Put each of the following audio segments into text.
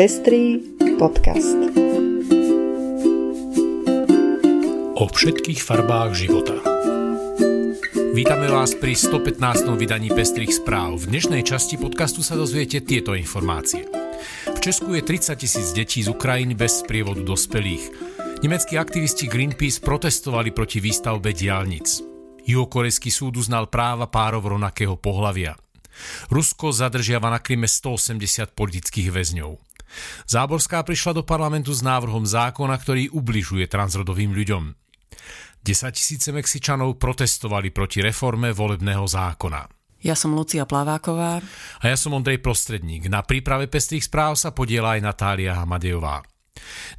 Pestrý podcast. O všetkých farbách života. Vítame vás pri 115. vydaní Pestrých správ. V dnešnej časti podcastu sa dozviete tieto informácie. V Česku je 30 tisíc detí z Ukrajiny bez sprievodu dospelých. Nemeckí aktivisti Greenpeace protestovali proti výstavbe diálnic. Juhokorejský súd uznal práva párov rovnakého pohlavia. Rusko zadržiava na Kryme 180 politických väzňov. Záborská prišla do parlamentu s návrhom zákona, ktorý ubližuje transrodovým ľuďom. 10 tisíce Mexičanov protestovali proti reforme volebného zákona. Ja som Lucia Plaváková. A ja som Ondrej Prostredník. Na príprave pestrých správ sa podiela aj Natália Hamadejová.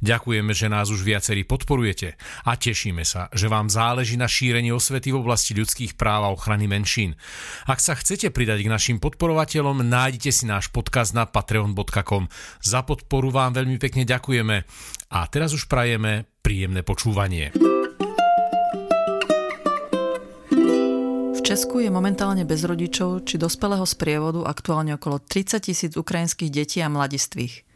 Ďakujeme, že nás už viacerí podporujete a tešíme sa, že vám záleží na šírení osvety v oblasti ľudských práv a ochrany menšín. Ak sa chcete pridať k našim podporovateľom, nájdete si náš podcast na patreon.com. Za podporu vám veľmi pekne ďakujeme a teraz už prajeme príjemné počúvanie. V Česku je momentálne bez rodičov či dospelého sprievodu aktuálne okolo 30 tisíc ukrajinských detí a mladistvých.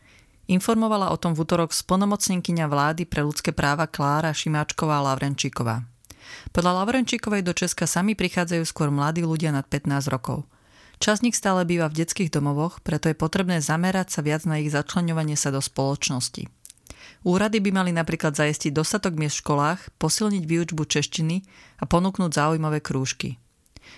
Informovala o tom v útorok splnomocnenkyňa vlády pre ľudské práva Klára Šimáčková Lavrenčíková. Podľa Lavrenčíkovej do Česka sami prichádzajú skôr mladí ľudia nad 15 rokov. Časť nich stále býva v detských domovoch, preto je potrebné zamerať sa viac na ich začlenovanie sa do spoločnosti. Úrady by mali napríklad zajistiť dostatok miest v školách, posilniť výučbu češtiny a ponúknuť zaujímavé krúžky.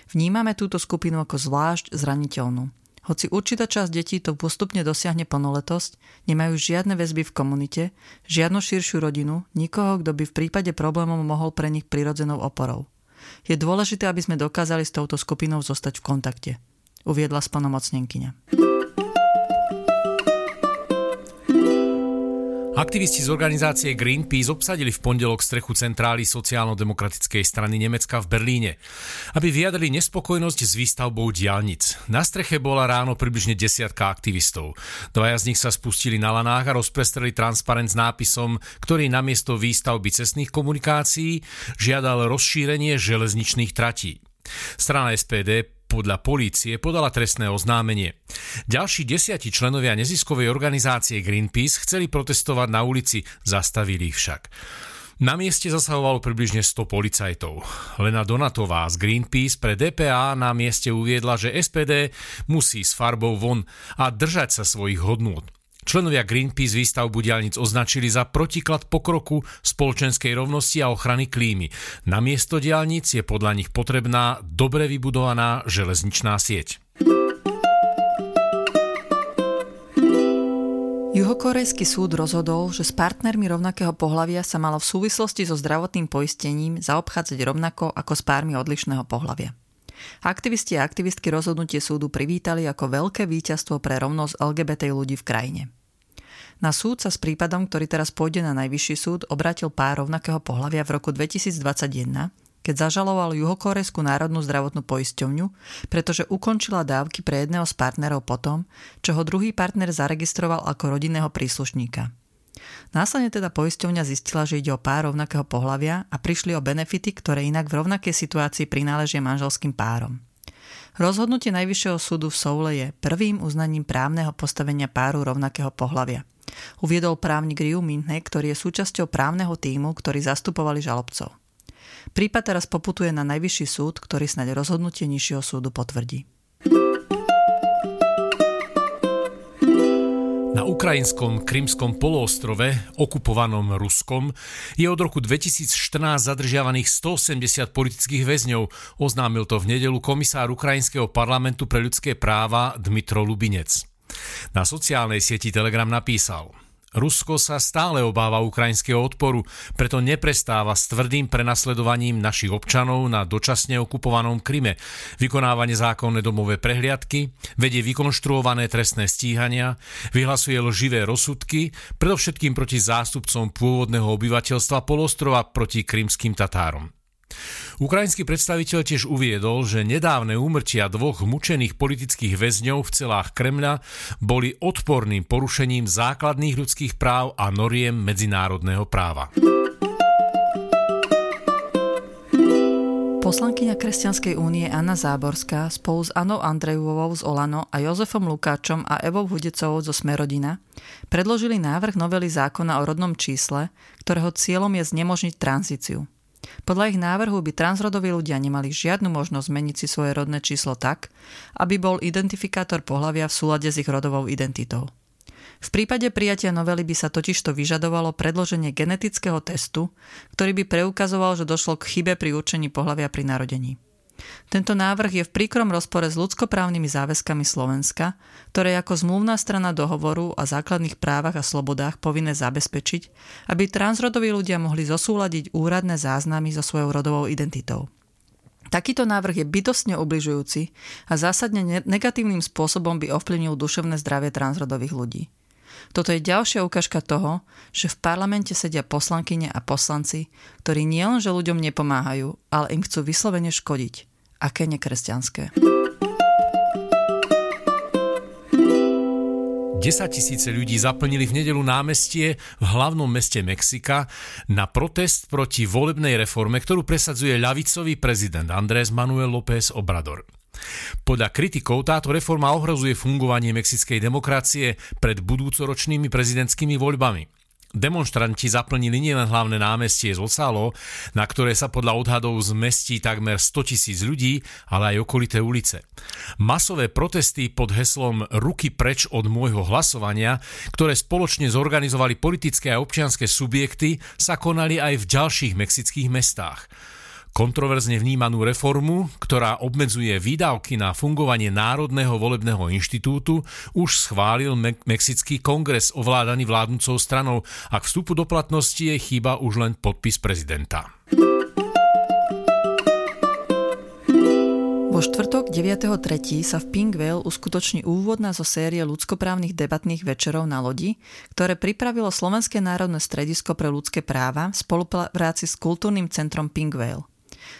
Vnímame túto skupinu ako zvlášť zraniteľnú. Hoci určitá časť detí to postupne dosiahne plnoletosť, nemajú žiadne väzby v komunite, žiadnu širšiu rodinu, nikoho, kto by v prípade problémov mohol pre nich prirodzenou oporou. Je dôležité, aby sme dokázali s touto skupinou zostať v kontakte, uviedla splnomocnenkyňa. Aktivisti z organizácie Greenpeace obsadili v pondelok strechu centrály sociálno-demokratickej strany Nemecka v Berlíne, aby vyjadrili nespokojnosť s výstavbou diálnic. Na streche bola ráno približne desiatka aktivistov. Dvaja z nich sa spustili na lanách a rozprestreli transparent s nápisom, ktorý namiesto výstavby cestných komunikácií žiadal rozšírenie železničných tratí. Strana SPD podľa polície podala trestné oznámenie. Ďalší desiati členovia neziskovej organizácie Greenpeace chceli protestovať na ulici, zastavili ich však. Na mieste zasahovalo približne 100 policajtov. Lena Donatová z Greenpeace pre DPA na mieste uviedla, že SPD musí s farbou von a držať sa svojich hodnôt. Členovia Greenpeace výstavbu diálnic označili za protiklad pokroku spoločenskej rovnosti a ochrany klímy. Na miesto diálnic je podľa nich potrebná dobre vybudovaná železničná sieť. Juhokorejský súd rozhodol, že s partnermi rovnakého pohľavia sa malo v súvislosti so zdravotným poistením zaobchádzať rovnako ako s pármi odlišného pohľavia. Aktivisti a aktivistky rozhodnutie súdu privítali ako veľké víťazstvo pre rovnosť LGBT ľudí v krajine. Na súd sa s prípadom, ktorý teraz pôjde na najvyšší súd, obratil pár rovnakého pohľavia v roku 2021, keď zažaloval Juhokorejskú národnú zdravotnú poisťovňu, pretože ukončila dávky pre jedného z partnerov potom, čo ho druhý partner zaregistroval ako rodinného príslušníka. Následne teda poisťovňa zistila, že ide o pár rovnakého pohľavia a prišli o benefity, ktoré inak v rovnakej situácii prináležia manželským párom. Rozhodnutie Najvyššieho súdu v Soule je prvým uznaním právneho postavenia páru rovnakého pohľavia – Uviedol právnik Riu Mintne, ktorý je súčasťou právneho týmu, ktorí zastupovali žalobcov. Prípad teraz poputuje na najvyšší súd, ktorý snáď rozhodnutie nižšieho súdu potvrdí. Na ukrajinskom Krymskom poloostrove, okupovanom Ruskom, je od roku 2014 zadržiavaných 180 politických väzňov, oznámil to v nedelu komisár Ukrajinského parlamentu pre ľudské práva Dmitro Lubinec. Na sociálnej sieti Telegram napísal Rusko sa stále obáva ukrajinského odporu, preto neprestáva s tvrdým prenasledovaním našich občanov na dočasne okupovanom Kryme, vykonávanie zákonné domové prehliadky, vedie vykonštruované trestné stíhania, vyhlasuje lživé rozsudky, predovšetkým proti zástupcom pôvodného obyvateľstva polostrova proti krymským Tatárom. Ukrajinský predstaviteľ tiež uviedol, že nedávne úmrtia dvoch mučených politických väzňov v celách Kremľa boli odporným porušením základných ľudských práv a noriem medzinárodného práva. Po Poslankyňa Kresťanskej únie Anna Záborská spolu s Anou Andrejovou z Olano a Jozefom Lukáčom a Evou Hudecovou zo Smerodina predložili návrh novely zákona o rodnom čísle, ktorého cieľom je znemožniť tranzíciu. Podľa ich návrhu by transrodoví ľudia nemali žiadnu možnosť zmeniť si svoje rodné číslo tak, aby bol identifikátor pohľavia v súlade s ich rodovou identitou. V prípade prijatia novely by sa totižto vyžadovalo predloženie genetického testu, ktorý by preukazoval, že došlo k chybe pri určení pohľavia pri narodení. Tento návrh je v príkrom rozpore s ľudskoprávnymi záväzkami Slovenska, ktoré ako zmluvná strana dohovoru o základných právach a slobodách povinné zabezpečiť, aby transrodoví ľudia mohli zosúľadiť úradné záznamy so svojou rodovou identitou. Takýto návrh je bytostne ubližujúci a zásadne negatívnym spôsobom by ovplyvnil duševné zdravie transrodových ľudí. Toto je ďalšia ukážka toho, že v parlamente sedia poslankyne a poslanci, ktorí nielenže ľuďom nepomáhajú, ale im chcú vyslovene škodiť. Aké nekresťanské. 10 tisíce ľudí zaplnili v nedelu námestie v hlavnom meste Mexika na protest proti volebnej reforme, ktorú presadzuje ľavicový prezident Andrés Manuel López Obrador. Podľa kritikov táto reforma ohrozuje fungovanie mexickej demokracie pred budúcoročnými prezidentskými voľbami. Demonstranti zaplnili nielen hlavné námestie z Osalo, na ktoré sa podľa odhadov zmestí takmer 100 tisíc ľudí, ale aj okolité ulice. Masové protesty pod heslom Ruky preč od môjho hlasovania, ktoré spoločne zorganizovali politické a občianske subjekty, sa konali aj v ďalších mexických mestách. Kontroverzne vnímanú reformu, ktorá obmedzuje výdavky na fungovanie Národného volebného inštitútu, už schválil Me- Mexický kongres ovládaný vládnúcou stranou a k vstupu do platnosti je chýba už len podpis prezidenta. Vo štvrtok 9.3. sa v Pinkvale uskutoční úvodná zo série ľudskoprávnych debatných večerov na lodi, ktoré pripravilo Slovenské národné stredisko pre ľudské práva v spolupráci s kultúrnym centrom Pinkvale.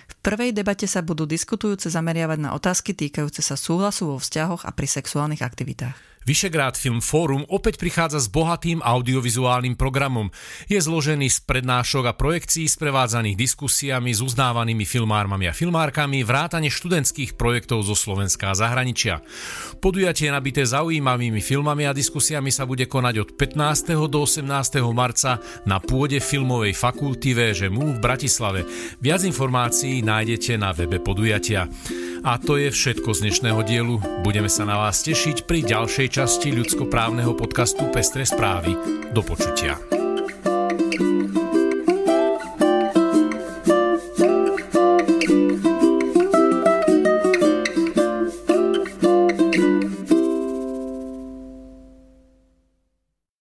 V prvej debate sa budú diskutujúce zameriavať na otázky týkajúce sa súhlasu vo vzťahoch a pri sexuálnych aktivitách. Vyšegrád Film Fórum opäť prichádza s bohatým audiovizuálnym programom. Je zložený z prednášok a projekcií sprevádzaných diskusiami s uznávanými filmármami a filmárkami, vrátane študentských projektov zo Slovenska a zahraničia. Podujatie nabité zaujímavými filmami a diskusiami sa bude konať od 15. do 18. marca na pôde Filmovej fakulty VŽMU v Bratislave. Viac informácií nájdete na webe podujatia. A to je všetko z dnešného dielu. Budeme sa na vás tešiť pri ďalšej časti ľudskoprávneho podcastu Pestre správy. Do počutia.